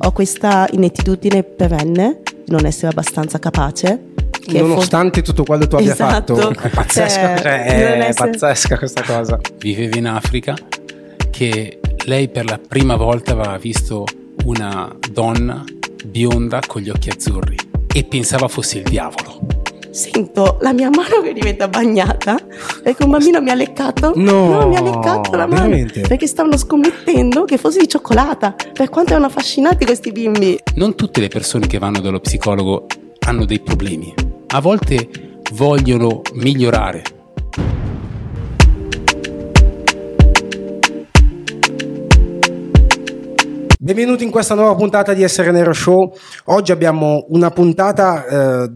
Ho questa inettitudine perenne di non essere abbastanza capace. Nonostante for- tutto quello che tu abbia esatto. fatto, è pazzesca, Cioè, cioè, è essere- pazzesca questa cosa. Viveva in Africa, che lei per la prima volta aveva visto una donna bionda con gli occhi azzurri e pensava fosse il diavolo. Sento la mia mano che diventa bagnata perché un bambino mi ha leccato. No, mi ha leccato la mano veramente? perché stavano scommettendo che fosse di cioccolata. Per quanto erano affascinati questi bimbi. Non tutte le persone che vanno dallo psicologo hanno dei problemi. A volte vogliono migliorare. Benvenuti in questa nuova puntata di Essere Nero Show. Oggi abbiamo una puntata eh,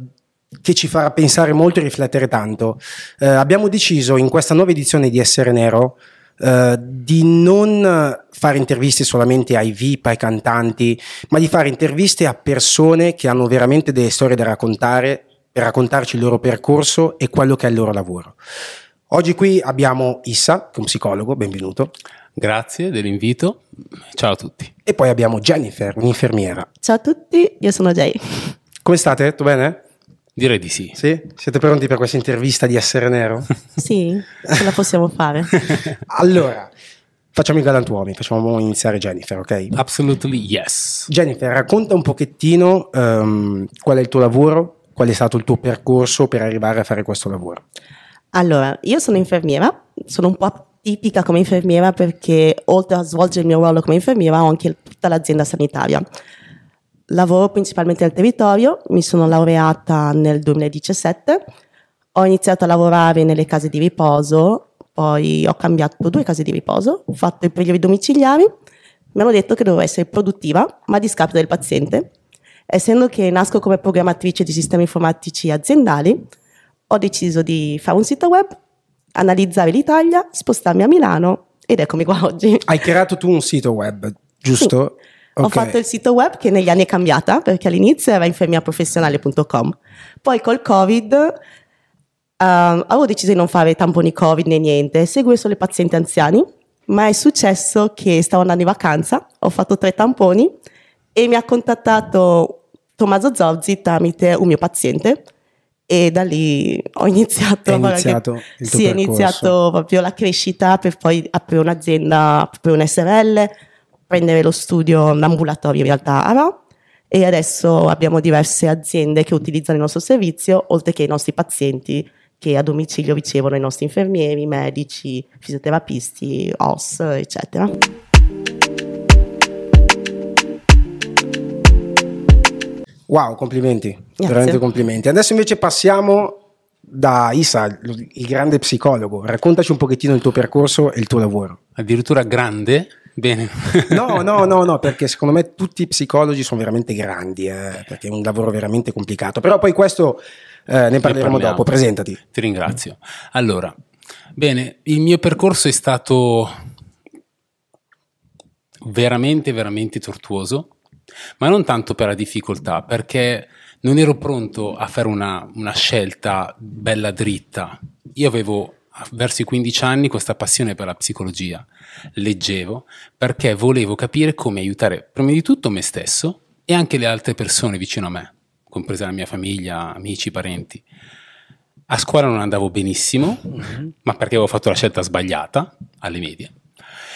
che ci farà pensare molto e riflettere tanto. Eh, abbiamo deciso in questa nuova edizione di Essere Nero eh, di non fare interviste solamente ai VIP, ai cantanti, ma di fare interviste a persone che hanno veramente delle storie da raccontare, per raccontarci il loro percorso e quello che è il loro lavoro. Oggi qui abbiamo Issa, che è un psicologo, benvenuto, Grazie dell'invito. Ciao a tutti. e poi abbiamo Jennifer, un'infermiera. Ciao a tutti, io sono Jay. Come state? Tutto bene? Direi di sì. Sì? Siete pronti per questa intervista di Essere Nero? Sì, ce la possiamo fare. allora, facciamo i galantuomini, facciamo iniziare Jennifer, ok? Absolutely yes. Jennifer, racconta un pochettino ehm, qual è il tuo lavoro, qual è stato il tuo percorso per arrivare a fare questo lavoro. Allora, io sono infermiera, sono un po' tipica come infermiera perché oltre a svolgere il mio ruolo come infermiera ho anche tutta l'azienda sanitaria. Lavoro principalmente nel territorio, mi sono laureata nel 2017, ho iniziato a lavorare nelle case di riposo, poi ho cambiato due case di riposo, ho fatto i prelievi domiciliari, mi hanno detto che dovevo essere produttiva, ma a discapito del paziente. Essendo che nasco come programmatrice di sistemi informatici aziendali, ho deciso di fare un sito web, analizzare l'Italia, spostarmi a Milano ed eccomi qua oggi. Hai creato tu un sito web, giusto? Ho Ok. fatto il sito web che negli anni è cambiata perché all'inizio era infermieraprofessionale.com. Poi col Covid ehm, avevo deciso di non fare tamponi Covid né niente, seguire solo i pazienti anziani, ma è successo che stavo andando in vacanza, ho fatto tre tamponi e mi ha contattato Tommaso Zorzi tramite un mio paziente e da lì ho iniziato, È iniziato tuo sì, è percorso. iniziato proprio la crescita per poi aprire un'azienda, per un SRL, prendere lo studio, l'ambulatorio in realtà a Rho e adesso abbiamo diverse aziende che utilizzano il nostro servizio, oltre che i nostri pazienti che a domicilio ricevono i nostri infermieri, medici, fisioterapisti, OS, eccetera. Wow, complimenti, Grazie. veramente complimenti. Adesso invece passiamo da Isa, il grande psicologo. Raccontaci un pochettino il tuo percorso e il tuo lavoro. Addirittura grande. Bene. No, no, no, no, perché secondo me tutti i psicologi sono veramente grandi, eh, perché è un lavoro veramente complicato. Però poi questo eh, ne parleremo parliamo. dopo. Presentati. Ti ringrazio. Allora, bene, il mio percorso è stato veramente, veramente tortuoso, ma non tanto per la difficoltà, perché non ero pronto a fare una, una scelta bella dritta. Io avevo verso i 15 anni questa passione per la psicologia, leggevo perché volevo capire come aiutare prima di tutto me stesso e anche le altre persone vicino a me, compresa la mia famiglia, amici, parenti. A scuola non andavo benissimo, ma perché avevo fatto la scelta sbagliata alle medie.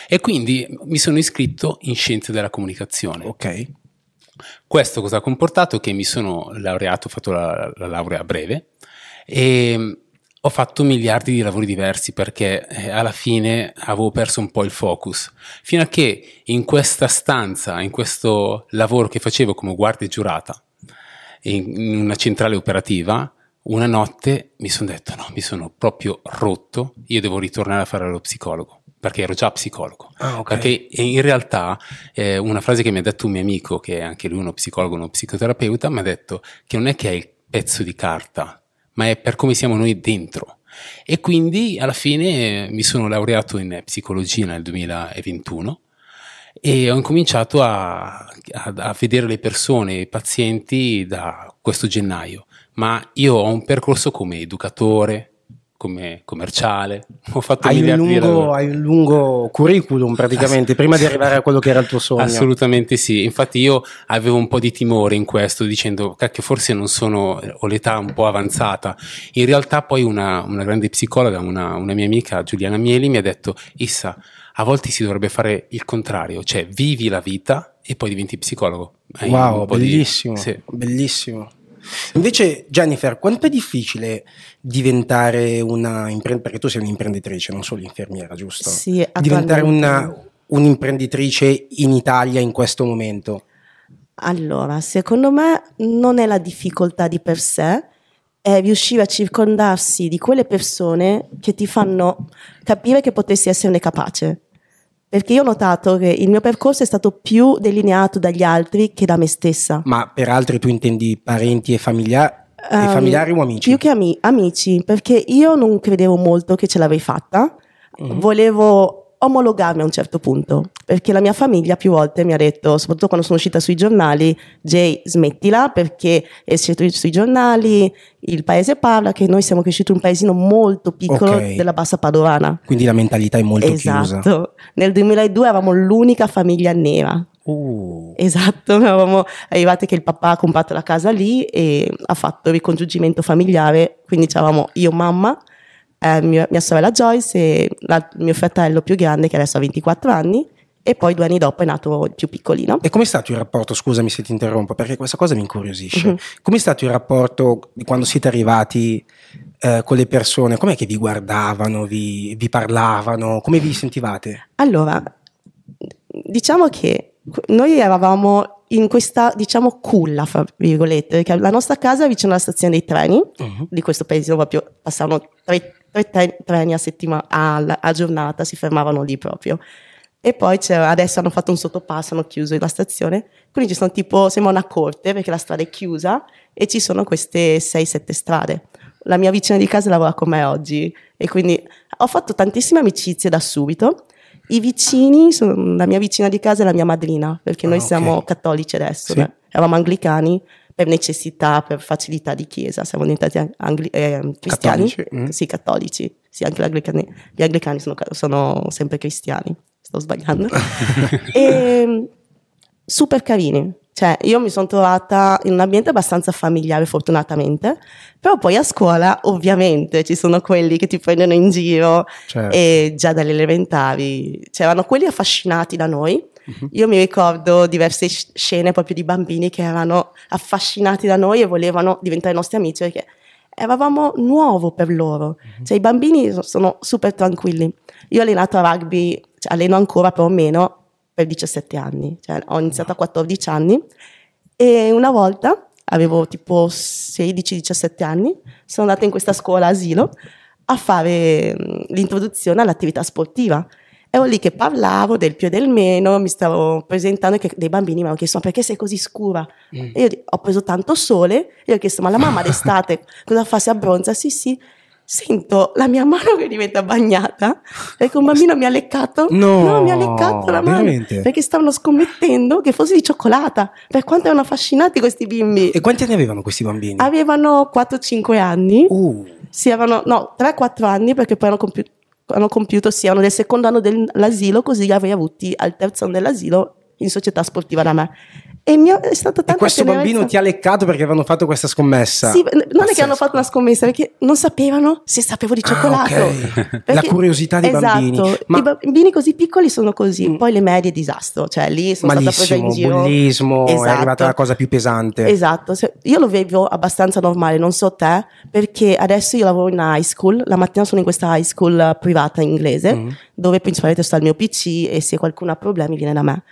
E quindi mi sono iscritto in scienze della comunicazione. Ok. Questo cosa ha comportato? Che mi sono laureato, ho fatto la, la laurea a breve e ho fatto miliardi di lavori diversi perché eh, alla fine avevo perso un po' il focus. Fino a che in questa stanza, in questo lavoro che facevo come guardia giurata, in, in una centrale operativa, una notte mi sono detto no, mi sono proprio rotto, io devo ritornare a fare lo psicologo perché ero già psicologo. Ah, ok. Perché in realtà eh, una frase che mi ha detto un mio amico, che è anche lui uno psicologo, uno psicoterapeuta, mi ha detto che non è che è il pezzo di carta, ma è per come siamo noi dentro. E quindi alla fine mi sono laureato in psicologia nel 2021 e ho incominciato a, a- a vedere le persone, i pazienti da questo gennaio. Ma io ho un percorso come educatore, come commerciale, ho fatto hai un, lungo, hai un lungo curriculum praticamente prima di arrivare a quello che era il tuo sogno. Assolutamente sì, infatti io avevo un po' di timore in questo dicendo cacchio forse non sono, ho l'età un po' avanzata, in realtà poi una, una grande psicologa, una, una mia amica Giuliana Mieli mi ha detto Issa, a volte si dovrebbe fare il contrario, cioè vivi la vita e poi diventi psicologo. Hai Wow, po' di- bellissimo, sì. bellissimo. Invece, Jennifer, quanto è difficile diventare una imprenditrice? Perché tu sei un'imprenditrice, non solo infermiera, giusto? Sì, diventare una, un'imprenditrice in Italia in questo momento. Allora, secondo me non è la difficoltà di per sé, è riuscire a circondarsi di quelle persone che ti fanno capire che potessi esserne capace. Perché io ho notato che il mio percorso è stato più delineato dagli altri che da me stessa. Ma per altri tu intendi parenti e, familia- e Ehm, familiari o amici? Più che ami- amici, perché io non credevo molto che ce l'avrei fatta, Mhm. volevo omologarmi a un certo punto, perché la mia famiglia più volte mi ha detto, soprattutto quando sono uscita sui giornali, Jay smettila perché esce tu- sui giornali, il paese parla che noi siamo cresciuti in un paesino molto piccolo Ok. della bassa padovana. Quindi la mentalità è molto chiusa. esatto. Nel 2002 eravamo l'unica famiglia nera. Uh, Esatto, eravamo arrivati che il papà ha comprato la casa lì e ha fatto il ricongiungimento familiare, quindi c'eravamo io, mamma, eh, mia, mia sorella Joyce e la- mio fratello più grande che adesso ha 24 anni e poi due anni dopo è nato il più piccolino. E com'è stato il rapporto? Scusami se ti interrompo, perché questa cosa mi incuriosisce. Mhm. Com'è stato il rapporto di quando siete arrivati eh, con le persone? Com'è che vi guardavano, vi, vi parlavano? Come vi sentivate? Allora, diciamo che noi eravamo in questa, diciamo, culla, fra virgolette, perché la nostra casa è vicino alla stazione dei treni, Mhm. di questo paesino proprio passavano tre, tre tre- treni a settimana, a, a giornata, si fermavano lì proprio. E poi adesso hanno fatto un sottopasso, hanno chiuso la stazione, quindi ci sono tipo, sembra una corte perché la strada è chiusa e ci sono queste 6-7 strade. La mia vicina di casa lavora con me oggi e quindi ho fatto tantissime amicizie da subito. I vicini, sono- la mia vicina di casa è la mia madrina, perché Ah, noi ok. siamo cattolici adesso, Sì. eravamo anglicani per necessità, per facilità di chiesa, siamo diventati angli- eh, cristiani. Cattolici, mm. Sì, cattolici, sì, anche gli anglicani, gli anglicani sono, sono sempre cristiani, sto sbagliando. e, super carini. Cioè, io mi sono trovata in un ambiente abbastanza familiare, fortunatamente, però poi a scuola, ovviamente, ci sono quelli che ti prendono in giro Certo. e già dalle elementari c'erano quelli affascinati da noi. Io mi ricordo diverse sc- scene proprio di bambini che erano affascinati da noi e volevano diventare nostri amici perché eravamo nuovo per loro. Cioè, i bambini so- sono super tranquilli. Io ho allenato a rugby, cioè, alleno ancora più o meno per 17 anni, cioè, ho iniziato a 14 anni e una volta avevo tipo 16-17 anni, sono andata in questa scuola asilo a fare l'introduzione all'attività sportiva. Ero lì che parlavo del più e del meno, mi stavo presentando che dei bambini mi hanno chiesto ma perché sei così scura? Mm. E io ho preso tanto sole e ho chiesto ma la mamma d'estate cosa fa? Si abbronza? Sì sì. Sento la mia mano che diventa bagnata perché un bambino mi ha leccato. No, mi ha leccato la mano veramente? perché stavano scommettendo che fosse di cioccolata. Per quanto erano affascinati questi bimbi. E quanti anni avevano questi bambini? Avevano 4-5 anni, Uh, sì, avevano, no, 3-4 anni perché poi hanno, compi- hanno compiuto, sì, erano del secondo anno dell'asilo, così li avrei avuti al terzo anno dell'asilo in società sportiva da me. E mi ha- è stata e tanta questo tenerezza. bambino ti ha leccato perché avevano fatto questa scommessa? Sì, non è che Pazzesco. hanno fatto una scommessa, perché non sapevano se sapevo di Ah, cioccolato. ok. Perché- La curiosità dei esatto, bambini. Ma- i bambini così piccoli sono così, Mm. poi le medie disastro, cioè lì sono stata Malissimo, giro. bullismo, è Esatto. arrivata la cosa più pesante. Esatto, io lo vedo abbastanza normale, non so te, perché adesso io lavoro in high school, la mattina sono in questa high school privata inglese, Mm. dove principalmente sta il mio PC e se qualcuno ha problemi viene da me.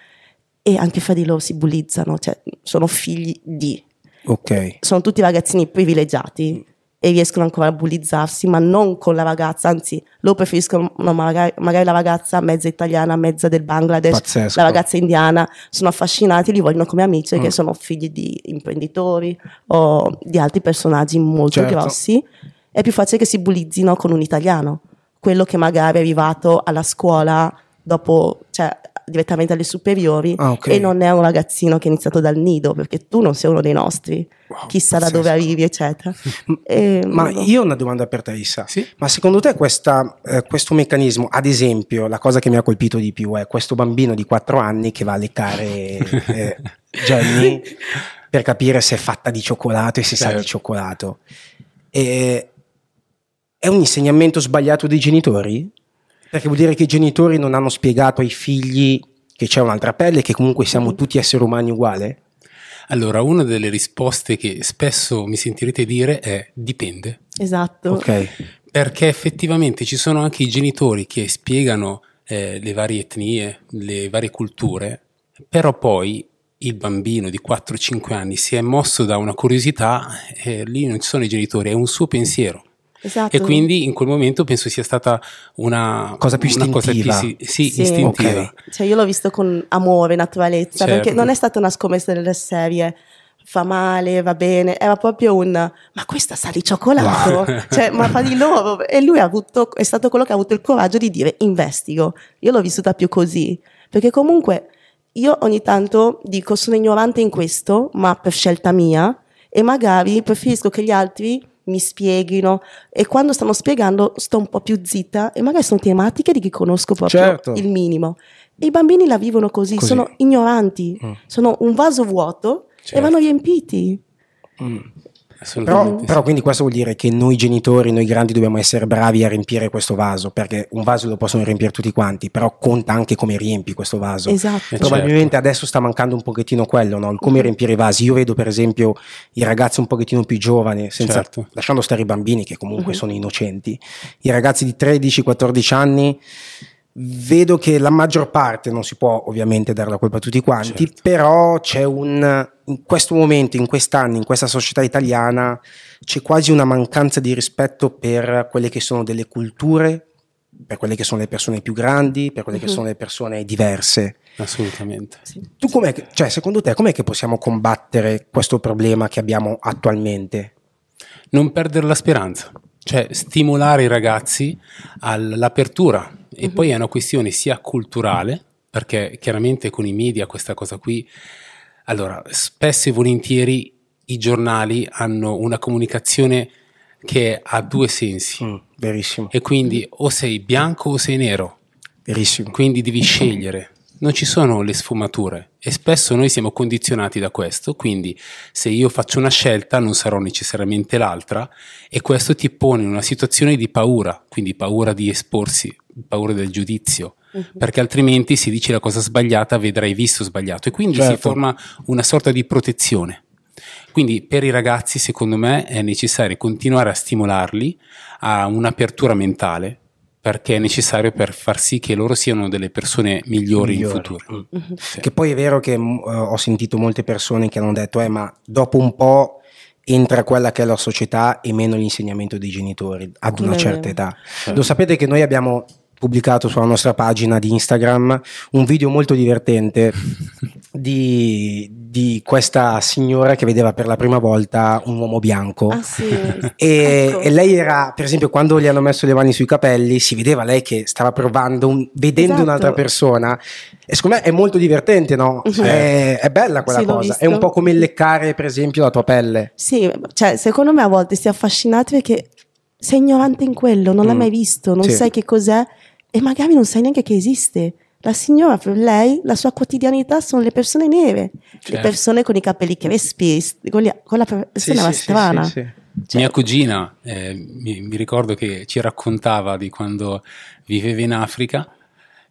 E anche fra di loro si bullizzano, cioè sono figli di, Ok. sono tutti ragazzini privilegiati e riescono ancora a bullizzarsi, ma non con la ragazza, anzi, loro preferiscono no, magari, magari la ragazza mezza italiana, mezza del Bangladesh, Pazzesco. la ragazza indiana, sono affascinati, li vogliono come amici perché Mm. sono figli di imprenditori o di altri personaggi molto Certo. grossi. È più facile che si bullizzino con un italiano, quello che magari è arrivato alla scuola dopo, cioè direttamente alle superiori Ah, ok. e non è un ragazzino che è iniziato dal nido, perché tu non sei uno dei nostri, Wow, chissà da dove arrivi, eccetera. E, Ma no. io ho una domanda per te, Issa. Sì. Ma secondo te questa, eh, questo meccanismo, ad esempio, la cosa che mi ha colpito di più è questo bambino di 4 anni che va a leccare eh, Jenny per capire se è fatta di cioccolato e se sa Certo. di cioccolato. E- è un insegnamento sbagliato dei genitori? Perché vuol dire che i genitori non hanno spiegato ai figli che c'è un'altra pelle, che comunque siamo tutti esseri umani uguali? Allora, una delle risposte che spesso mi sentirete dire è dipende. Esatto. Ok. Perché effettivamente ci sono anche i genitori che spiegano eh, le varie etnie, le varie culture, però poi il bambino di 4-5 anni si è mosso da una curiosità e lì non ci sono i genitori, è un suo pensiero. Esatto. E quindi in quel momento penso sia stata una Cosa più una cosa istintiva. sì, sì, Sì. istintiva. Ok. Cioè, io l'ho visto con amore, naturalezza, Certo. perché non è stata una scommessa delle serie. Fa male, va bene, era proprio un ma questa sa di cioccolato, cioè, ma fa di loro. E lui ha avuto, è stato quello che ha avuto il coraggio di dire investigo. Io l'ho vissuta più così, perché comunque io ogni tanto dico sono ignorante in questo, ma per scelta mia, e magari preferisco che gli altri mi spieghino e quando stanno spiegando sto un po' più zitta e magari sono tematiche di chi conosco proprio Certo. il minimo. E i bambini la vivono così, Così. sono ignoranti, Mm. sono un vaso vuoto Certo. e vanno riempiti. Mm. Però, però quindi questo vuol dire che noi genitori, noi grandi dobbiamo essere bravi a riempire questo vaso, perché un vaso lo possono riempire tutti quanti, però conta anche come riempi questo vaso. Esatto. Eh, Probabilmente adesso sta mancando un pochettino quello, no? il come Mhm. riempire i vasi. Io vedo per esempio i ragazzi un pochettino più giovani, senza, Certo. lasciando stare i bambini che comunque Mhm. sono innocenti, i ragazzi di 13-14 anni, vedo che la maggior parte, non si può ovviamente dare la colpa a tutti quanti, Certo. però c'è un, in questo momento, in quest'anno, in questa società italiana, c'è quasi una mancanza di rispetto per quelle che sono delle culture, per quelle che sono le persone più grandi, per quelle che Mhm. sono le persone diverse. Assolutamente. Tu com'è cioè, secondo te, com'è che possiamo combattere questo problema che abbiamo attualmente? non perdere la speranza, cioè stimolare i ragazzi all'apertura e poi è una questione sia culturale, perché chiaramente con i media questa cosa qui, allora spesso e volentieri i giornali hanno una comunicazione che ha due sensi Mm, verissimo, e quindi o sei bianco o sei nero, verissimo. quindi devi scegliere. Non ci sono le sfumature e spesso noi siamo condizionati da questo, quindi se io faccio una scelta non sarò necessariamente l'altra e questo ti pone in una situazione di paura, quindi paura di esporsi, paura del giudizio, Mhm. perché altrimenti se dici la cosa sbagliata vedrai visto sbagliato e quindi si Certo. forma una sorta di protezione. Quindi per i ragazzi secondo me è necessario continuare a stimolarli a un'apertura mentale perché è necessario per far sì che loro siano delle persone migliori, Migliori. in futuro. Mm. Sì. Che poi è vero che eh, ho sentito molte persone che hanno detto, eh, ma dopo un po' entra quella che è la società e meno l'insegnamento dei genitori ad una certa età. Certo. Lo sapete che noi abbiamo pubblicato sulla nostra pagina di Instagram un video molto divertente di, di questa signora che vedeva per la prima volta un uomo bianco. Ah sì. E, Ecco. e lei era, per esempio, quando gli hanno messo le mani sui capelli, si vedeva lei che stava provando, un- vedendo Esatto. un'altra persona. E secondo me è molto divertente, no? È, è bella quella Sì, cosa. È un po' come leccare, per esempio, la tua pelle. Sì, cioè, secondo me a volte si è affascinati perché sei ignorante in quello, non l'hai Mm. mai visto, non Sì. sai che cos'è e magari non sai neanche che esiste. La signora, per lei, la sua quotidianità sono le persone nere, le Certo. persone con i capelli crespi, quella, quella persona era strana. Cioè, Mia cugina, eh, mi, mi ricordo che ci raccontava di quando viveva in Africa,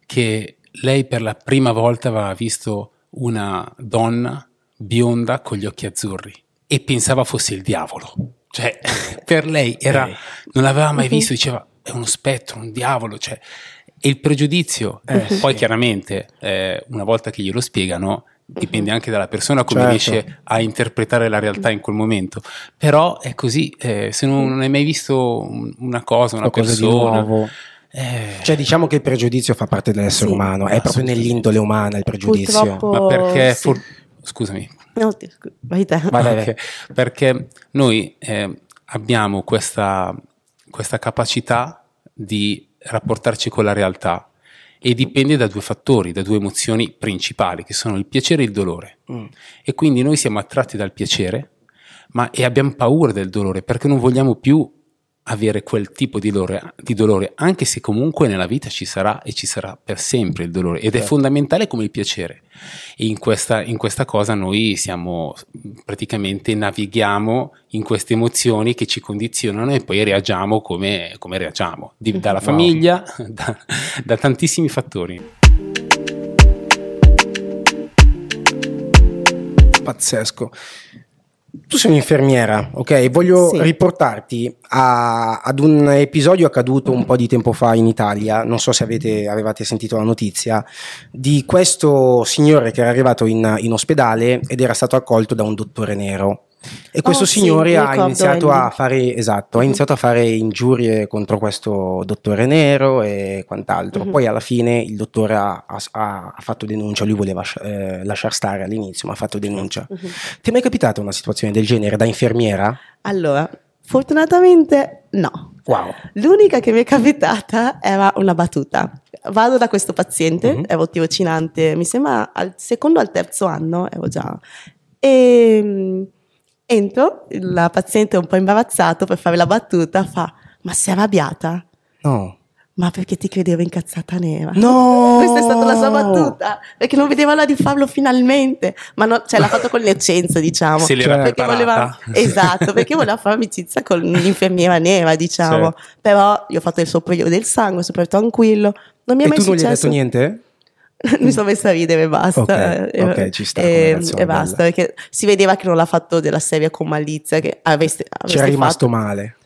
che lei per la prima volta aveva visto una donna bionda con gli occhi azzurri e pensava fosse il diavolo. Cioè, per lei era, non l'aveva mai visto, diceva è uno spettro, un diavolo. Cioè, e il pregiudizio, Eh, poi sì. chiaramente, eh, una volta che glielo spiegano, dipende anche dalla persona come Certo. riesce a interpretare la realtà in quel momento. Però è così, eh, se non, non hai mai visto un- una cosa, una Qualcosa di persona, nuovo. eh, Cioè, diciamo che il pregiudizio fa parte dell'essere Sì. umano, è proprio nell'indole umana il pregiudizio. Purtroppo- ma perché, sì. for- scusami, No, ti- scu- vai te. Vai, vai, vai. Ok, perché noi eh, abbiamo questa, questa capacità di rapportarci con la realtà e dipende da due fattori, da due emozioni principali, che sono il piacere e il dolore. Mm. E quindi noi siamo attratti dal piacere, ma e abbiamo paura del dolore perché non vogliamo più avere quel tipo di dolore, di dolore, anche se comunque nella vita ci sarà e ci sarà per sempre il dolore ed è Certo. fondamentale come il piacere. E in questa, in questa cosa noi siamo praticamente navighiamo in queste emozioni che ci condizionano e poi reagiamo come, come reagiamo, Di- dalla Wow. famiglia, da, da tantissimi fattori. Pazzesco. Tu sei un'infermiera, ok? Voglio Sì. riportarti a- ad un episodio accaduto un po' di tempo fa in Italia, non so se avete, avevate sentito la notizia, di questo signore che era arrivato in, in ospedale ed era stato accolto da un dottore nero. E questo Oh, sì, signore mi ha iniziato a fare, esatto, ha Mhm. iniziato a fare ingiurie contro questo dottore nero e quant'altro. Mhm. Poi alla fine il dottore ha, ha- ha fatto denuncia, lui voleva eh, lasciar stare all'inizio, ma ha fatto denuncia. Mhm. Ti è mai capitata una situazione del genere da infermiera? Allora, fortunatamente no. Wow. L'unica che mi è capitata era una battuta. Vado da questo paziente, Mhm. ero tirocinante, mi sembra al secondo o al terzo anno, ero già. E mm, entro, la paziente è un po' imbarazzato per fare la battuta, fa, ma sei arrabbiata? No. Ma perché ti credevo incazzata nera? No! Questa è stata la sua battuta, perché non vedeva l'ora di farlo finalmente, ma no- cioè l'ha fatto con l'innocenza, diciamo. Se l'era perché voleva, esatto, perché voleva fare amicizia con l'infermiera nera, diciamo. Certo. Però io ho fatto il suo periodo del sangue, super tranquillo. Non mi è E mai tu non gli hai successo. detto niente? mi sono messa a ridere e basta. Ok, E- ok, ci sta E, reazione, e basta, bella. perché si vedeva che non l'ha fatto della serie con malizia, che avreste, avreste C'era rimasto fatto- male.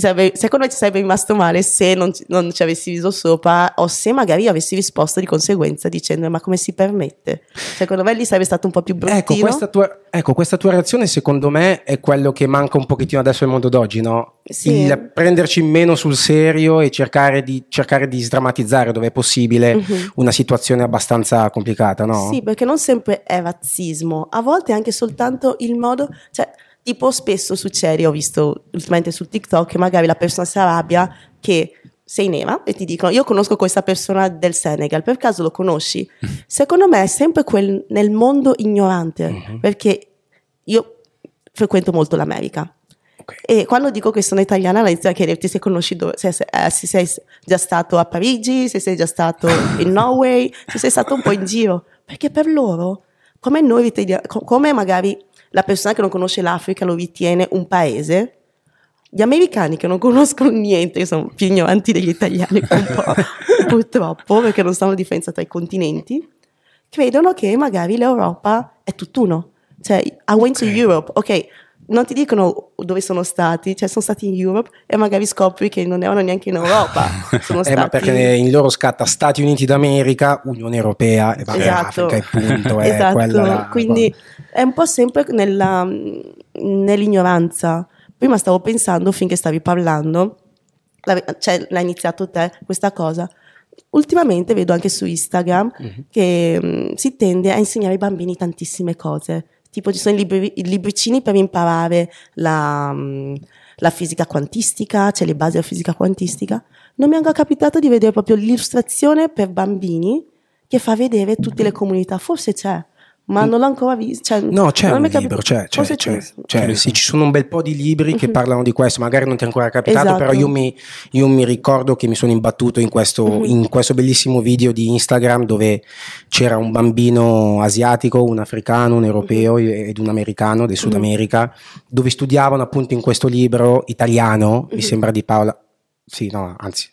Sarebbe- secondo me ci sarebbe rimasto male se non, ci- non ci avessi riso sopra o se magari avessi risposto di conseguenza dicendo ma come si permette? Secondo me lì sarebbe stato un po' più bruttino. Ecco questa, tua, ecco, questa tua reazione secondo me è quello che manca un pochettino adesso al mondo d'oggi, no? Sì. Il prenderci meno sul serio e cercare di, cercare di sdrammatizzare dove è possibile Mhm. una situazione abbastanza complicata, no? Sì, perché non sempre è razzismo, a volte anche soltanto il modo, cioè tipo spesso succede, ho visto ultimamente su TikTok che magari la persona si arrabbia che sei nera e ti dicono io conosco questa persona del Senegal, per caso lo conosci? Secondo me è sempre quel nel mondo ignorante, Mhm. perché io frequento molto l'America. Ok. E quando dico che sono italiana, inizio a chiederti se conosci dove, se, se- eh, se sei già stato a Parigi, se sei già stato in Norway, se sei stato un po' in giro. Perché per loro, come noi come magari la persona che non conosce l'Africa lo ritiene un paese, gli americani che non conoscono niente, che sono più ignoranti degli italiani purtroppo, perché non sanno la differenza tra i continenti, credono che magari l'Europa è tutt'uno. Cioè, I went to Ok. Europe, ok, non ti dicono dove sono stati, cioè sono stati in Europe e magari scopri che non erano neanche in Europa. Sono Eh, stati... ma perché in loro scatta Stati Uniti d'America, Unione Europea e vabbè, Esatto. Africa punto. È esatto, quella la- quindi è un po' sempre nella, nell'ignoranza. Prima stavo pensando, finché stavi parlando, la- cioè l'hai iniziato te questa cosa. Ultimamente vedo anche su Instagram Mhm. che mm, si tende a insegnare ai bambini tantissime cose. Tipo ci sono i, libri- i libricini per imparare la, mm, la fisica quantistica, cioè le basi della fisica quantistica. Non mi è ancora capitato di vedere proprio l'illustrazione per bambini che fa vedere tutte le comunità. Forse c'è, ma non l'ho ancora visto. Cioè, No, c'è non un mi è libro, c'è, c'è, c'è, c'è. c'è. Sì, ci sono un bel po' di libri che Mhm. parlano di questo, magari non ti è ancora capitato, Esatto. però io mi, io mi ricordo che mi sono imbattuto in questo, Mhm. in questo bellissimo video di Instagram dove c'era un bambino asiatico, un africano, un europeo Mhm. ed un americano del Sud America, dove studiavano appunto in questo libro italiano, mi sembra di Paola, sì, no, anzi.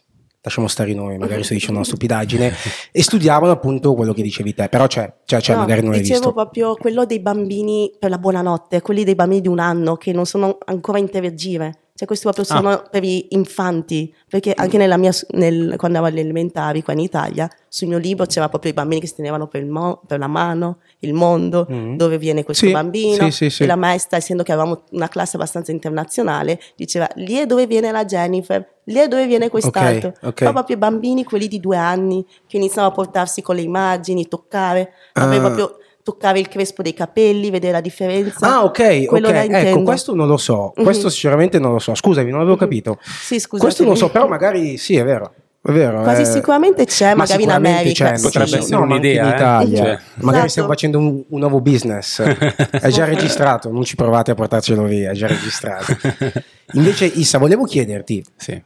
Lasciamo stare i nomi, magari sto dicendo una stupidaggine. e studiavano appunto quello che dicevi te, però c'è, c'è, c'è No, magari non l'hai dicevo visto. proprio quello dei bambini per la buonanotte, quelli dei bambini di un anno che non sono ancora a interagire. Cioè, questi proprio Ah. sono per gli infanti, perché anche nella mia, nel- quando ero alle elementari qua in Italia, sul mio libro c'era proprio i bambini che si tenevano per, il mo- per la mano, il mondo, Mhm. dove viene questo Sì, bambino. sì, sì. E la maestra, essendo che avevamo una classe abbastanza internazionale, diceva lì è dove viene la Jennifer, lì è dove viene quest'altro. Ok, ok. Però proprio i bambini, quelli di due anni, che iniziano a portarsi con le immagini, toccare, Ah. proprio toccare il crespo dei capelli, vedere la differenza. Ah, ok, Quello ok. Ecco, intendo. questo non lo so. Mhm. Questo sinceramente non lo so. Scusami, non avevo Mhm. capito. Sì, scusa. Questo non lo so, però magari sì, è vero. è vero. Quasi eh, sicuramente c'è, ma magari in sicuramente America. c'è, sì. Potrebbe sì, essere no, un'idea, in eh. Italia. Cioè. Magari Esatto. stiamo facendo un, un nuovo business. È già registrato, non ci provate a portarcelo via, è già registrato. Invece, Issa, volevo chiederti, Sì.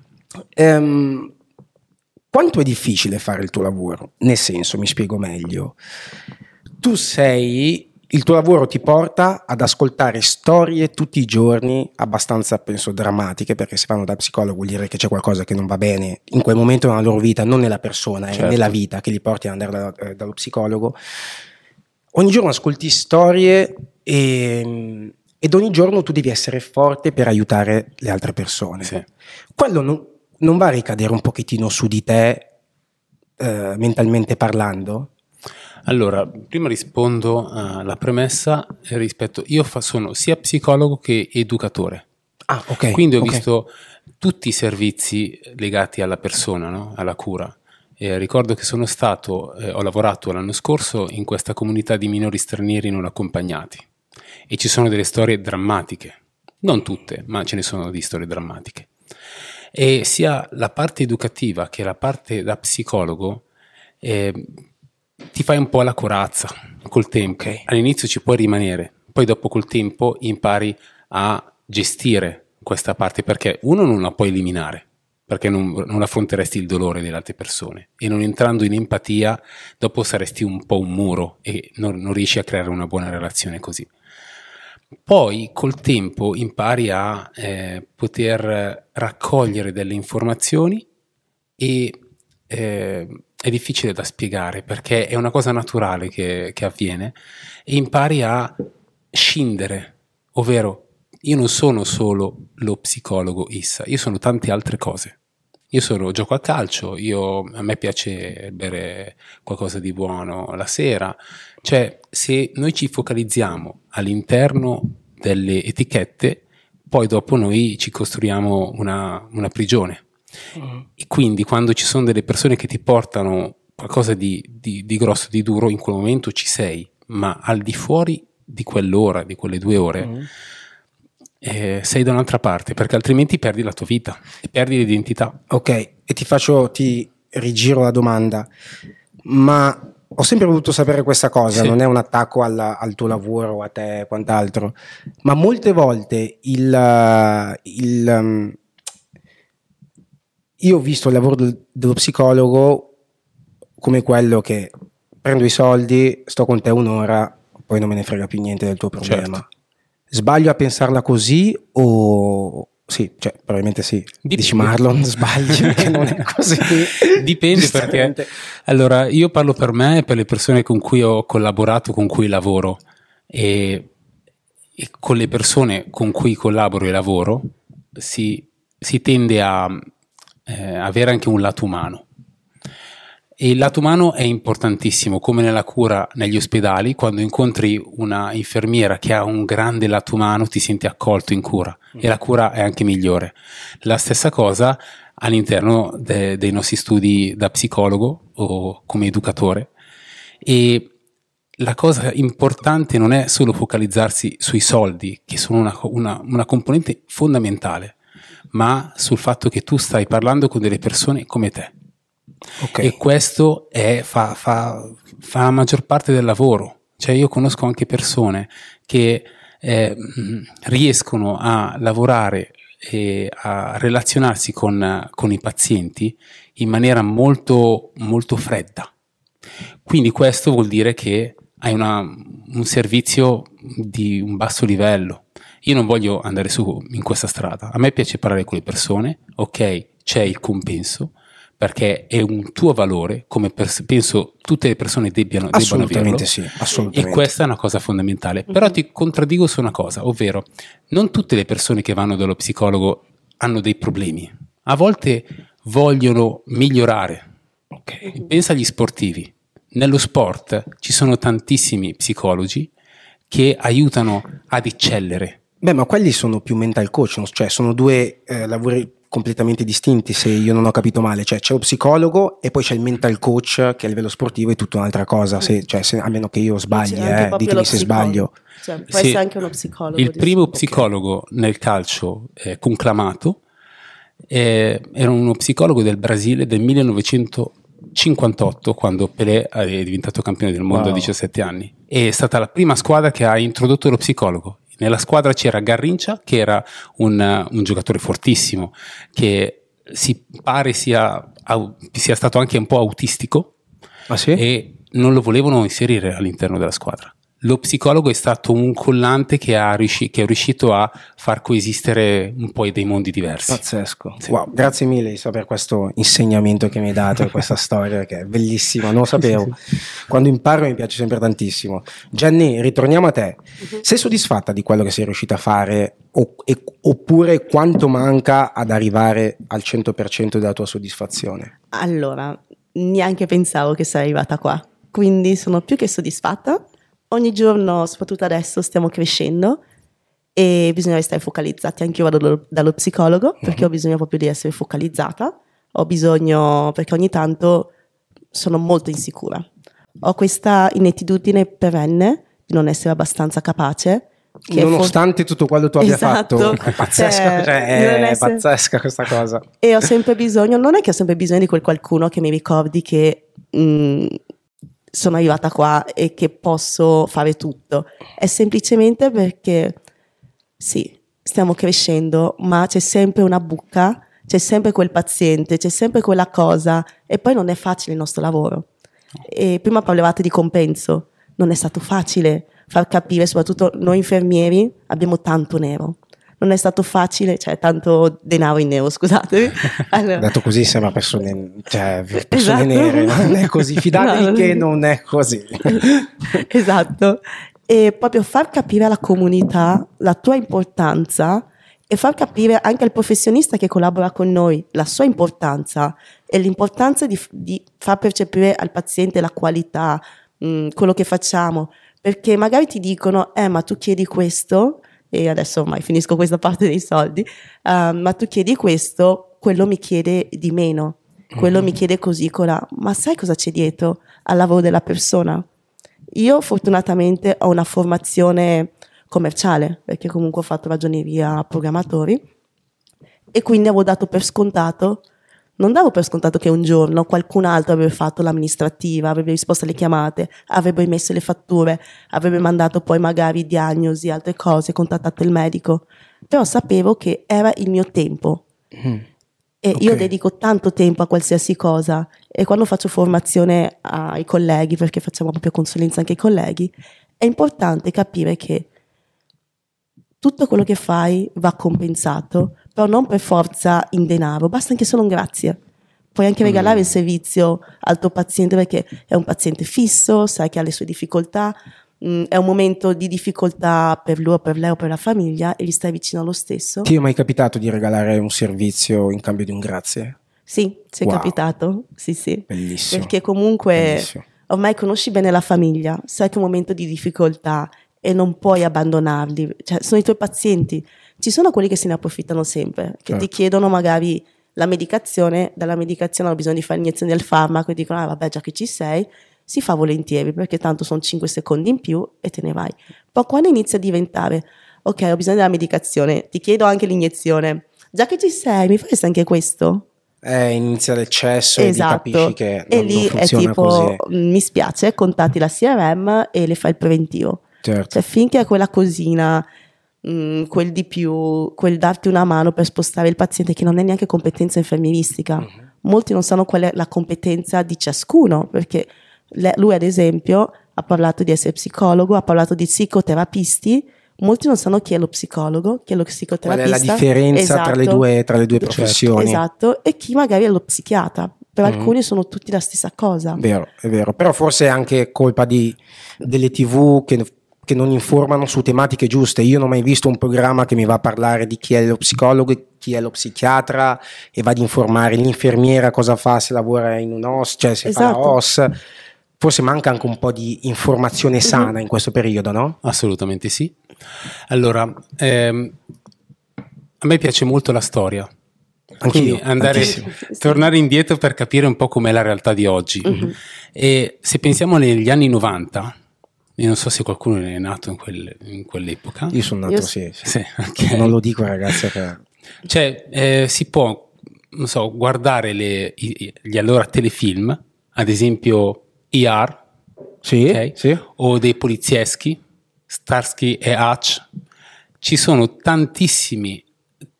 ehm, quanto è difficile fare il tuo lavoro? Nel senso, mi spiego meglio. Tu sei, il tuo lavoro ti porta ad ascoltare storie tutti i giorni, abbastanza, penso, drammatiche, perché se fanno da psicologo vuol dire che c'è qualcosa che non va bene in quel momento nella loro vita, non nella persona, è Certo. nella vita che li porti ad andare da- eh, dallo psicologo. Ogni giorno ascolti storie e, ed ogni giorno tu devi essere forte per aiutare le altre persone Sì. quello non, non va a ricadere un pochettino su di te eh, mentalmente parlando? Allora, prima rispondo alla premessa eh, rispetto, io fa- sono sia psicologo che educatore. Ah, ok. Quindi ho ok. visto tutti i servizi legati alla persona, no? alla cura. Eh, ricordo che sono stato, eh, ho lavorato l'anno scorso in questa comunità di minori stranieri non accompagnati e ci sono delle storie drammatiche, non tutte, ma ce ne sono di storie drammatiche. E sia la parte educativa che la parte da psicologo eh, ti fai un po' la corazza col tempo. Ok. All'inizio ci puoi rimanere, poi dopo col tempo impari a gestire questa parte perché uno non la puoi eliminare perché non, non affronteresti il dolore delle altre persone e non entrando in empatia dopo saresti un po' un muro e non, non riesci a creare una buona relazione così. Poi col tempo impari a eh, poter raccogliere delle informazioni e eh, è difficile da spiegare perché è una cosa naturale che, che avviene e impari a scindere, ovvero io non sono solo lo psicologo Issa, io sono tante altre cose. Io sono, gioco a calcio, io, a me piace bere qualcosa di buono la sera. Cioè, se noi ci focalizziamo all'interno delle etichette, poi dopo noi ci costruiamo una, una prigione. E quindi quando ci sono delle persone che ti portano qualcosa di, di- di grosso, di duro, in quel momento ci sei, ma al di fuori di quell'ora, di quelle due ore, eh, sei da un'altra parte, perché altrimenti perdi la tua vita e perdi l'identità. Ok, e ti faccio, ti rigiro la domanda, ma ho sempre voluto sapere questa cosa, Sì. non è un attacco alla- al tuo lavoro, a te e quant'altro, ma molte volte il, il, um, io ho visto il lavoro del- dello psicologo come quello che prendo i soldi, sto con te un'ora, poi non me ne frega più niente del tuo problema. Certo. Sbaglio a pensarla così o... Sì, cioè, probabilmente sì. Dici Marlon, sbagli, che non è così. Dipende perché allora io parlo per me e per le persone con cui ho collaborato, con cui lavoro e, e con le persone con cui collaboro e lavoro si, si tende a eh, avere anche un lato umano. E il lato umano è importantissimo, come nella cura negli ospedali, quando incontri una infermiera che ha un grande lato umano ti senti accolto in cura e la cura è anche migliore. La stessa cosa all'interno de- dei nostri studi da psicologo o come educatore e la cosa importante non è solo focalizzarsi sui soldi, che sono una, una- una componente fondamentale, ma sul fatto che tu stai parlando con delle persone come te. Ok. E questo è- fa, fa- fa la maggior parte del lavoro. Cioè io conosco anche persone che eh, riescono a lavorare e a relazionarsi con, con i pazienti in maniera molto, molto fredda. Quindi questo vuol dire che hai una- un servizio di un basso livello. Io non voglio andare su in questa strada. A me piace parlare con le persone, ok, c'è il compenso, perché è un tuo valore, come pers- penso tutte le persone debbiano, debbano averlo. Assolutamente sì, assolutamente. E questa è una cosa fondamentale. Però ti contraddigo su una cosa, ovvero non tutte le persone che vanno dallo psicologo hanno dei problemi. A volte vogliono migliorare. Ok. Pensa agli sportivi. Nello sport ci sono tantissimi psicologi che aiutano ad eccellere. Beh, ma quelli sono più mental coach, cioè sono due eh, lavori completamente distinti se io non ho capito male, cioè c'è lo psicologo e poi c'è il mental coach che a livello sportivo è tutta un'altra cosa, se, cioè, se- a meno che io sbagli, eh, ditemi se sbaglio. Cioè, può Sì. essere anche uno psicologo. Il primo sicuro. psicologo nel calcio eh, conclamato eh, era uno psicologo del Brasile del 1958 quando Pelé è diventato campione del mondo wow. a 17 anni. È stata la prima squadra che ha introdotto lo psicologo. Nella squadra c'era Garrincia, che era un, un giocatore fortissimo, che si pare sia, sia, stato anche un po' autistico ah, sì? e non lo volevano inserire all'interno della squadra lo psicologo è stato un collante che, riusci- che, è riuscito a far coesistere un po' dei mondi diversi. Pazzesco. Sì. Wow, grazie mille Isa, per questo insegnamento che mi hai dato e questa storia che è bellissima, non lo sapevo. Sì, sì. Quando imparo mi piace sempre tantissimo. Jenny, ritorniamo a te. Uh-huh. Sei soddisfatta di quello che sei riuscita a fare o- e- oppure quanto manca ad arrivare al 100% della tua soddisfazione? Allora, neanche pensavo che sarei arrivata qua, quindi sono più che soddisfatta ogni giorno, soprattutto adesso, stiamo crescendo e bisogna restare focalizzati. Anche io vado dallo, dallo psicologo uh-huh. perché ho bisogno proprio di essere focalizzata. Ho bisogno, perché ogni tanto sono molto insicura. Ho questa inettitudine perenne di non essere abbastanza capace. Nonostante for... tutto quello tu abbia esatto. fatto, è pazzesca, cioè, cioè, è essere... pazzesca questa cosa. E ho sempre bisogno, non è che ho sempre bisogno di quel qualcuno che mi ricordi che mh, mm, sono arrivata qua e che posso fare tutto. È semplicemente perché sì, stiamo crescendo, ma c'è sempre una buca, c'è sempre quel paziente, c'è sempre quella cosa e poi non è facile il nostro lavoro. E prima parlavate di compenso, non è stato facile far capire, soprattutto noi infermieri abbiamo tanto nero non è stato facile, cioè tanto denaro in nero, scusatemi. Allora. Detto così sembra persone, cioè, persone esatto. nere, non è così, fidatevi no, che non è così. esatto, e proprio far capire alla comunità la tua importanza e far capire anche al professionista che collabora con noi la sua importanza e l'importanza di, di far percepire al paziente la qualità, mh, quello che facciamo, perché magari ti dicono, eh ma tu chiedi questo, e adesso ormai finisco questa parte dei soldi, uh, ma tu chiedi questo, quello mi chiede di meno, quello mm-hmm. mi chiede così, cola, ma sai cosa c'è dietro al lavoro della persona? Io fortunatamente ho una formazione commerciale, perché comunque ho fatto ragioneria a programmatori, e quindi avevo dato per scontato non davo per scontato che un giorno qualcun altro avrebbe fatto l'amministrativa, avrebbe risposto alle chiamate, avrebbe emesso le fatture, avrebbe mandato poi magari diagnosi, altre cose, contattato il medico. Però sapevo che era il mio tempo. Mm. E okay. io dedico tanto tempo a qualsiasi cosa e quando faccio formazione ai colleghi, perché facciamo proprio consulenza anche ai colleghi, è importante capire che tutto quello che fai va compensato però non per forza in denaro, basta anche solo un grazie. Puoi anche regalare mm. il servizio al tuo paziente perché è un paziente fisso, sai che ha le sue difficoltà, mm, è un momento di difficoltà per lui o per lei o per la famiglia e gli stai vicino lo stesso. Ti è mai capitato di regalare un servizio in cambio di un grazie? Sì, ci è wow. capitato, sì sì. Bellissimo. Perché comunque Bellissimo. ormai conosci bene la famiglia, sai che è un momento di difficoltà e non puoi abbandonarli, cioè sono i tuoi pazienti ci sono quelli che se ne approfittano sempre, che certo. ti chiedono magari la medicazione, dalla medicazione hanno bisogno di fare iniezioni del farmaco e dicono, ah vabbè già che ci sei, si fa volentieri perché tanto sono 5 secondi in più e te ne vai. Poi quando inizia a diventare, ok, ho bisogno della medicazione, ti chiedo anche l'iniezione, già che ci sei, mi faresti anche questo? Eh, inizia l'eccesso esatto. e capisci che non, e lì non è tipo, così. mi spiace, contatti la CRM e le fai il preventivo. Certo. Cioè finché è quella cosina mh, mm, quel di più, quel darti una mano per spostare il paziente che non è neanche competenza infermieristica. Uh-huh. Molti non sanno qual è la competenza di ciascuno, perché le, lui ad esempio ha parlato di essere psicologo, ha parlato di psicoterapisti, molti non sanno chi è lo psicologo, chi è lo psicoterapista. Qual è la differenza esatto, tra le esatto. due, tra le due professioni. Esatto, e chi magari è lo psichiatra. Per mm. alcuni sono tutti la stessa cosa. Vero, è vero. Però forse è anche colpa di, delle tv che che non informano su tematiche giuste. Io non ho mai visto un programma che mi va a parlare di chi è lo psicologo, chi è lo psichiatra e va ad informare l'infermiera cosa fa se lavora in un OS, cioè se esatto. fa la OS. Forse manca anche un po' di informazione sana mm-hmm. in questo periodo, no? Assolutamente sì. Allora, ehm, a me piace molto la storia. Anch'io, Quindi andare, tornare indietro per capire un po' com'è la realtà di oggi. Mm-hmm. E se pensiamo negli anni 90, io non so se qualcuno è nato in, quel, in quell'epoca. Io sono nato, Io... sì. sì. sì okay. Non lo dico ragazzi. Che... Cioè, eh, si può non so, guardare le, i- gli allora telefilm, ad esempio ER, Sì, ok? sì. o dei polizieschi, Starsky e Hutch, ci sono tantissime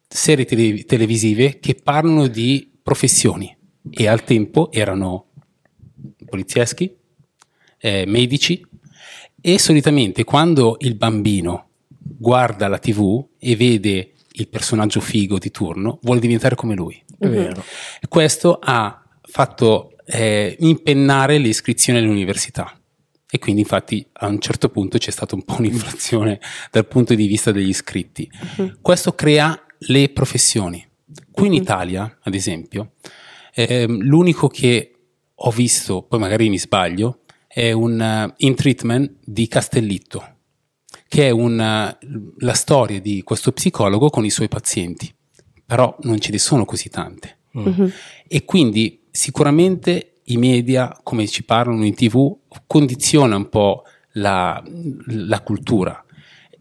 serie tele- televisive che parlano di professioni e al tempo erano polizieschi, eh, medici e solitamente quando il bambino guarda la tv e vede il personaggio figo di turno vuole diventare come lui. È vero. Questo ha fatto eh, impennare le iscrizioni all'università. E quindi infatti a un certo punto c'è stata un po' un'inflazione dal punto di vista degli iscritti. Questo crea le professioni. Qui in Italia, ad esempio, ehm, l'unico che ho visto, poi magari mi sbaglio, è un eh, in treatment di Castellitto, che è un, eh, la storia di questo psicologo con i suoi pazienti. Però non ce ne sono così tante. E quindi sicuramente i media, come ci parlano in tv, condiziona un po' la, la cultura.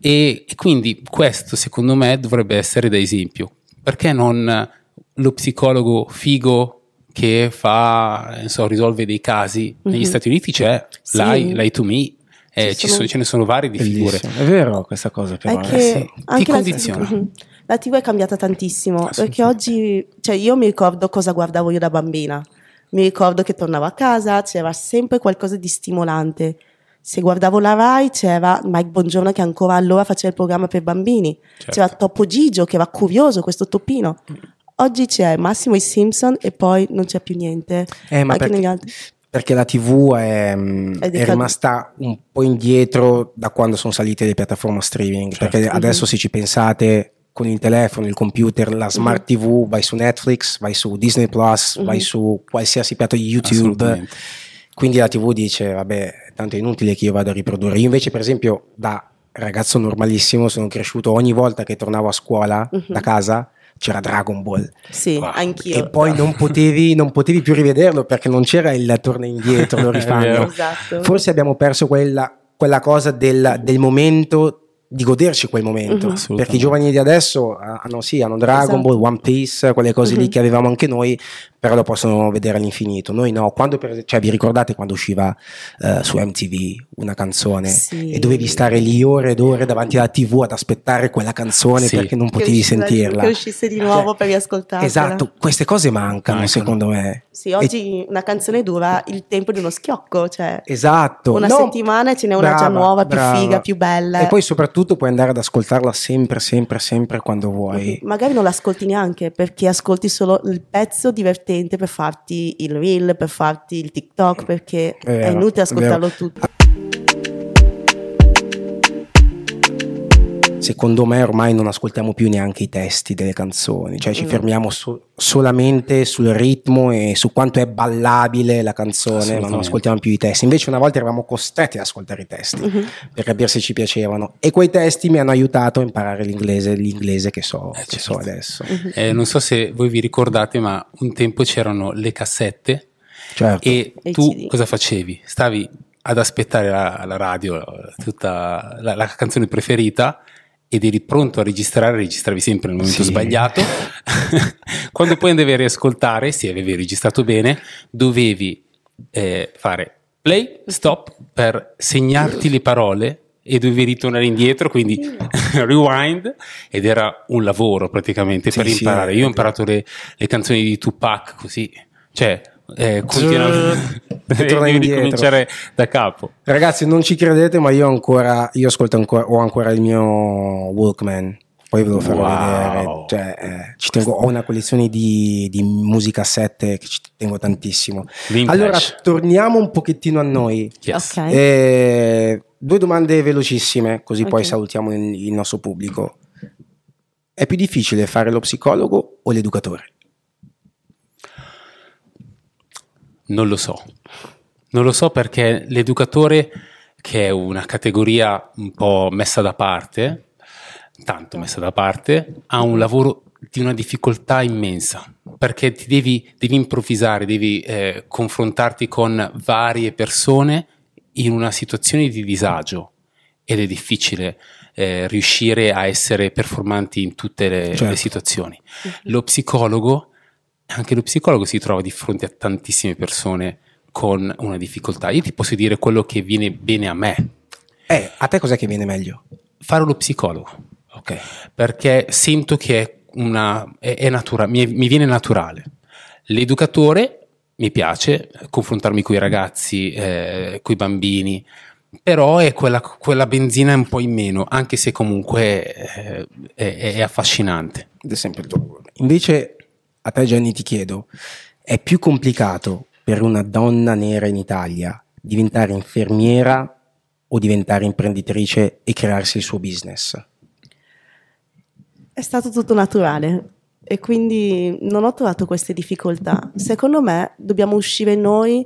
E, e quindi questo, secondo me, dovrebbe essere da esempio. Perché non lo psicologo figo che fa, non so, risolve dei casi? Negli Stati Uniti c'è Sì. l'I, l'I to Me, eh, Ci ci sono- sono- ce ne sono vari di figure. Bellissimo. È vero questa cosa però. È eh, che sì. anche la- condiziona. Mhm. La TV è cambiata tantissimo perché oggi, cioè io mi ricordo cosa guardavo io da bambina. Mi ricordo che tornavo a casa, c'era sempre qualcosa di stimolante. Se guardavo la Rai c'era Mike Bongiorno che ancora allora faceva il programma per bambini. Certo. C'era Topo Gigio che era curioso, questo topino. Oggi c'è Massimo i Simpson e poi non c'è più niente. Eh, ma Anche perché, negli altri. perché la TV è, mm, È è rimasta un po' indietro da quando sono salite le piattaforme streaming. Certo. Perché adesso, se ci pensate, con il telefono, il computer, la smart TV, vai su Netflix, vai su Disney Plus, vai su qualsiasi piatto di YouTube. Quindi la TV dice: Vabbè, tanto è inutile che io vada a riprodurre. Io invece, per esempio, da ragazzo normalissimo, sono cresciuto ogni volta che tornavo a scuola da casa. C'era Dragon Ball. Sì, Wow. anch'io. E poi non potevi, non potevi più rivederlo perché non c'era il torna indietro, lo rifanno. Esatto. Forse abbiamo perso quella, quella cosa del, del momento di goderci quel momento Mhm. perché i giovani di adesso ah, hanno sì hanno Dragon Esatto. Ball One Piece quelle cose lì Mhm. che avevamo anche noi però lo possono vedere all'infinito noi no quando per, cioè vi ricordate quando usciva eh, su MTV una canzone Sì. e dovevi stare lì ore ed ore davanti alla TV ad aspettare quella canzone Sì. perché non Che potevi uscisse- sentirla Che uscisse di nuovo Cioè, per riascoltarla. esatto queste cose mancano Mancano. secondo me Sì, oggi una canzone dura il tempo di uno schiocco, cioè Esatto. una No, settimana e ce n'è una già brava, nuova, più brava. figa, più bella. E poi soprattutto puoi andare ad ascoltarla sempre, sempre, sempre quando vuoi. Magari non l'ascolti neanche perché ascolti solo il pezzo divertente per farti il reel, per farti il TikTok, perché È vero, è inutile ascoltarlo tutto. Secondo me ormai non ascoltiamo più neanche i testi delle canzoni, cioè ci Mm. fermiamo so- solamente sul ritmo e su quanto è ballabile la canzone, ma non ascoltiamo più i testi. Invece una volta eravamo costretti ad ascoltare i testi Mhm. per capire se ci piacevano e quei testi mi hanno aiutato a imparare l'inglese, l'inglese che so, Eh, che certo. so adesso. Eh, non so se voi vi ricordate, ma un tempo c'erano le cassette Certo. e tu cosa facevi? Stavi ad aspettare la, la radio, tutta la, la canzone preferita ed eri pronto a registrare, registravi sempre nel momento Sì. sbagliato. Quando poi andavi a riascoltare, se avevi registrato bene, dovevi eh, fare play, stop per segnarti le parole e dovevi ritornare indietro, quindi rewind ed era un lavoro praticamente Sì, per imparare. eh. Io ho imparato le, le canzoni di Tupac così, cioè eh, devi indietro. ricominciare da capo. Ragazzi, non ci credete, ma io ancora, io ascolto ancora, ho ancora il mio Walkman. Poi ve lo farò Wow. vedere. Cioè, eh, ci tengo, ho una collezione di, di musicassette che ci tengo tantissimo. Vintage. Allora, torniamo un pochettino a noi. Yes. Ok. Eh, due domande velocissime, così poi Ok. salutiamo il, il nostro pubblico. È più difficile fare lo psicologo o l'educatore? Non lo so. Non lo so perché l'educatore, che è una categoria un po' messa da parte, tanto messa da parte, ha un lavoro di una difficoltà immensa perché ti devi, devi improvvisare, devi eh, confrontarti con varie persone in una situazione di disagio ed è difficile eh, riuscire a essere performanti in tutte le, Certo. le situazioni. Lo psicologo anche lo psicologo si trova di fronte a tantissime persone con una difficoltà. Io ti posso dire quello che viene bene a me. Eh, a te cos'è che viene meglio? Fare lo psicologo. Ok. Perché sento che è una, è, è natura, mi, mi viene naturale. L'educatore mi piace confrontarmi con i ragazzi, eh, con i bambini, però è quella, quella, benzina un po' in meno, anche se comunque eh, è, è, affascinante. Ed è sempre il tuo. Invece a te Jenny ti chiedo, è più complicato per una donna nera in Italia diventare infermiera o diventare imprenditrice e crearsi il suo business? È stato tutto naturale e quindi non ho trovato queste difficoltà. Secondo me dobbiamo uscire noi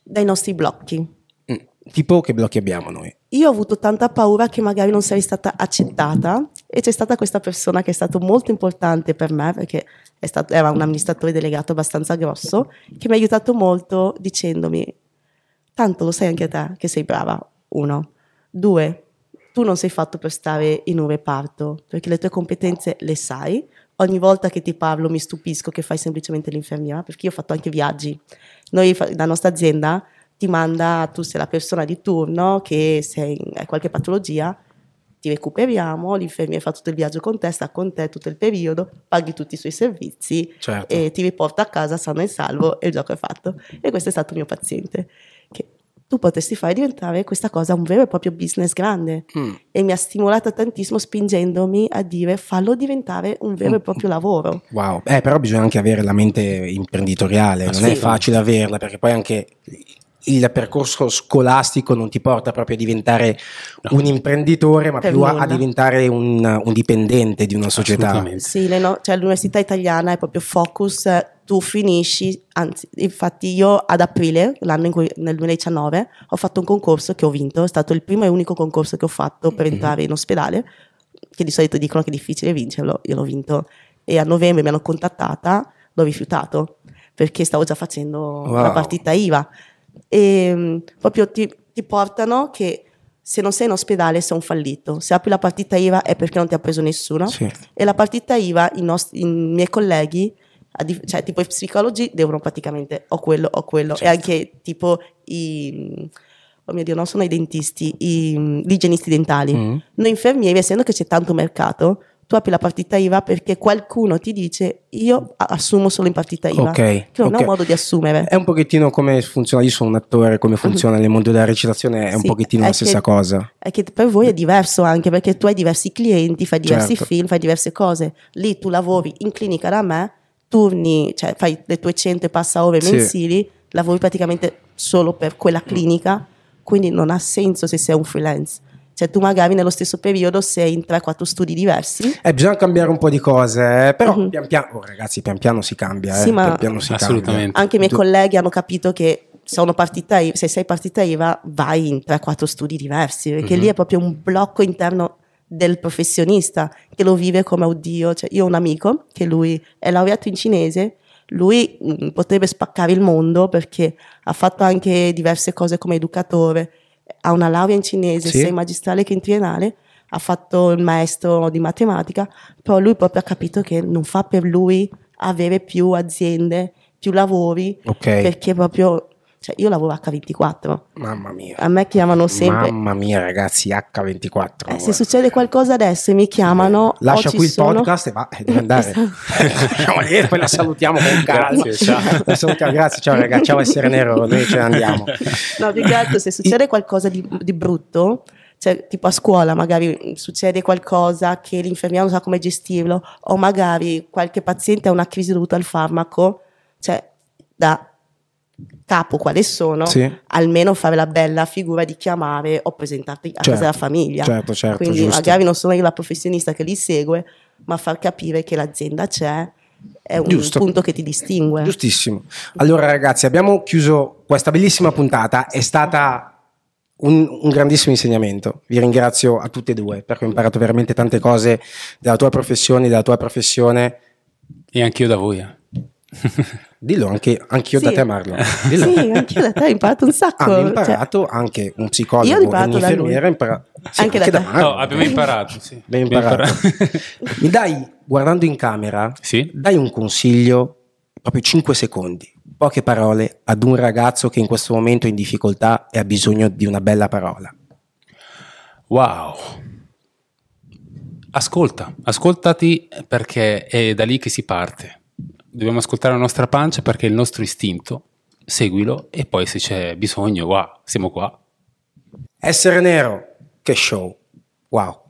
dai nostri blocchi. Mm, tipo che blocchi abbiamo noi? Io ho avuto tanta paura che magari non sarei stata accettata e c'è stata questa persona che è stato molto importante per me perché stato, era un amministratore delegato abbastanza grosso che mi ha aiutato molto dicendomi tanto lo sai anche te che sei brava, uno. Due, tu non sei fatto per stare in un reparto perché le tue competenze le sai. Ogni volta che ti parlo mi stupisco che fai semplicemente l'infermiera perché io ho fatto anche viaggi. Noi, la nostra azienda ti manda, tu sei la persona di turno che se hai qualche patologia ti recuperiamo, l'infermiera fa tutto il viaggio con te, sta con te tutto il periodo, paghi tutti i suoi servizi certo. e ti riporta a casa sano e salvo e il gioco è fatto. E questo è stato il mio paziente tu potresti fare diventare questa cosa un vero e proprio business grande. Mm. E mi ha stimolata tantissimo spingendomi a dire fallo diventare un vero mm. e proprio lavoro. Wow, eh, però bisogna anche avere la mente imprenditoriale, non è facile averla perché poi anche il percorso scolastico non ti porta proprio a diventare no. un imprenditore, ma per più a, a, diventare un, un, dipendente di una società. Sì, no, cioè, l'università italiana è proprio focus, tu finisci, anzi, infatti io ad aprile, l'anno in cui, nel 2019, ho fatto un concorso che ho vinto, è stato il primo e unico concorso che ho fatto per mm-hmm. entrare in ospedale, che di solito dicono che è difficile vincerlo, io l'ho vinto. E a novembre mi hanno contattata, l'ho rifiutato, perché stavo già facendo wow. la partita IVA e mm, proprio ti, ti portano che se non sei in ospedale sei un fallito. Se apri la partita IVA è perché non ti ha preso nessuno. Sì. E la partita IVA, i, nostri, i miei colleghi, cioè tipo i psicologi, devono praticamente o quello o quello. Certo. E anche tipo i... Oh mio Dio, non sono i dentisti, i, gli igienisti dentali. Mm. Noi infermieri, essendo che c'è tanto mercato, tu apri la partita IVA perché qualcuno ti dice io assumo solo in partita IVA. Ok. Che non okay. è un modo di assumere. È un pochettino come funziona, io sono un attore, come funziona nel mondo della recitazione, è sì, un pochettino è la stessa che, cosa. È che per voi è diverso anche perché tu hai diversi clienti, fai diversi certo. film, fai diverse cose. Lì tu lavori in clinica da me, turni, cioè fai le tue 100 e passa ore sì. mensili, lavori praticamente solo per quella clinica, quindi non ha senso se sei un freelance. Cioè tu magari nello stesso periodo sei in 3-4 studi diversi. Eh, bisogna cambiare un po' di cose, eh, però uh-huh. pian piano, oh, ragazzi, pian piano si cambia. Sì, eh, ma pian piano si assolutamente. Cambia. Anche i miei tu... colleghi hanno capito che sono partita se sei partita IVA vai in 3-4 studi diversi, perché uh-huh. lì è proprio un blocco interno del professionista che lo vive come oddio. Cioè, io ho un amico che lui è laureato in cinese, lui mh, mm, potrebbe spaccare il mondo perché ha fatto anche diverse cose come educatore ha una laurea in cinese, sì. sia in magistrale che in triennale, ha fatto il maestro di matematica, però lui proprio ha capito che non fa per lui avere più aziende, più lavori, okay. perché proprio cioè, io lavoro H24. Mamma mia. A me chiamano sempre. Mamma mia, ragazzi, H24. Eh, se succede qualcosa adesso e mi chiamano. Eh, lascia qui il sono... podcast e va, eh, deve andare. Lasciamo lì e poi la salutiamo con calma. Grazie, ciao. salutiamo, grazie, ciao ragazzi, ciao essere nero, noi ce ne andiamo. No, più che altro, se succede qualcosa di, di brutto, cioè, tipo a scuola magari succede qualcosa che l'infermiera non sa come gestirlo, o magari qualche paziente ha una crisi dovuta al farmaco, cioè da capo quali sono, sì. almeno fare la bella figura di chiamare o presentarti a certo, casa della famiglia. Certo, certo, Quindi giusto. magari non sono io la professionista che li segue, ma far capire che l'azienda c'è è un Giusto. punto che ti distingue. Giustissimo. Allora ragazzi, abbiamo chiuso questa bellissima puntata, è stata un, un, grandissimo insegnamento. Vi ringrazio a tutte e due perché ho imparato veramente tante cose della tua professione, della tua professione. E anch'io da voi. Eh. Dillo anche anch'io sì. da te Marlon. Dillo. Sì, anch'io da te ho imparato un sacco. Hanno imparato cioè, anche un psicologo io ho imparato un'infermiera. Impara- sì, anche, anche da, da. No, abbiamo imparato, sì. Abbiamo imparato. Mi dai, guardando in camera, sì? dai un consiglio proprio 5 secondi, poche parole ad un ragazzo che in questo momento è in difficoltà e ha bisogno di una bella parola. Wow. Ascolta, ascoltati perché è da lì che si parte. Dobbiamo ascoltare la nostra pancia perché è il nostro istinto. Seguilo e poi se c'è bisogno, wow, siamo qua. Essere nero, che show. Wow.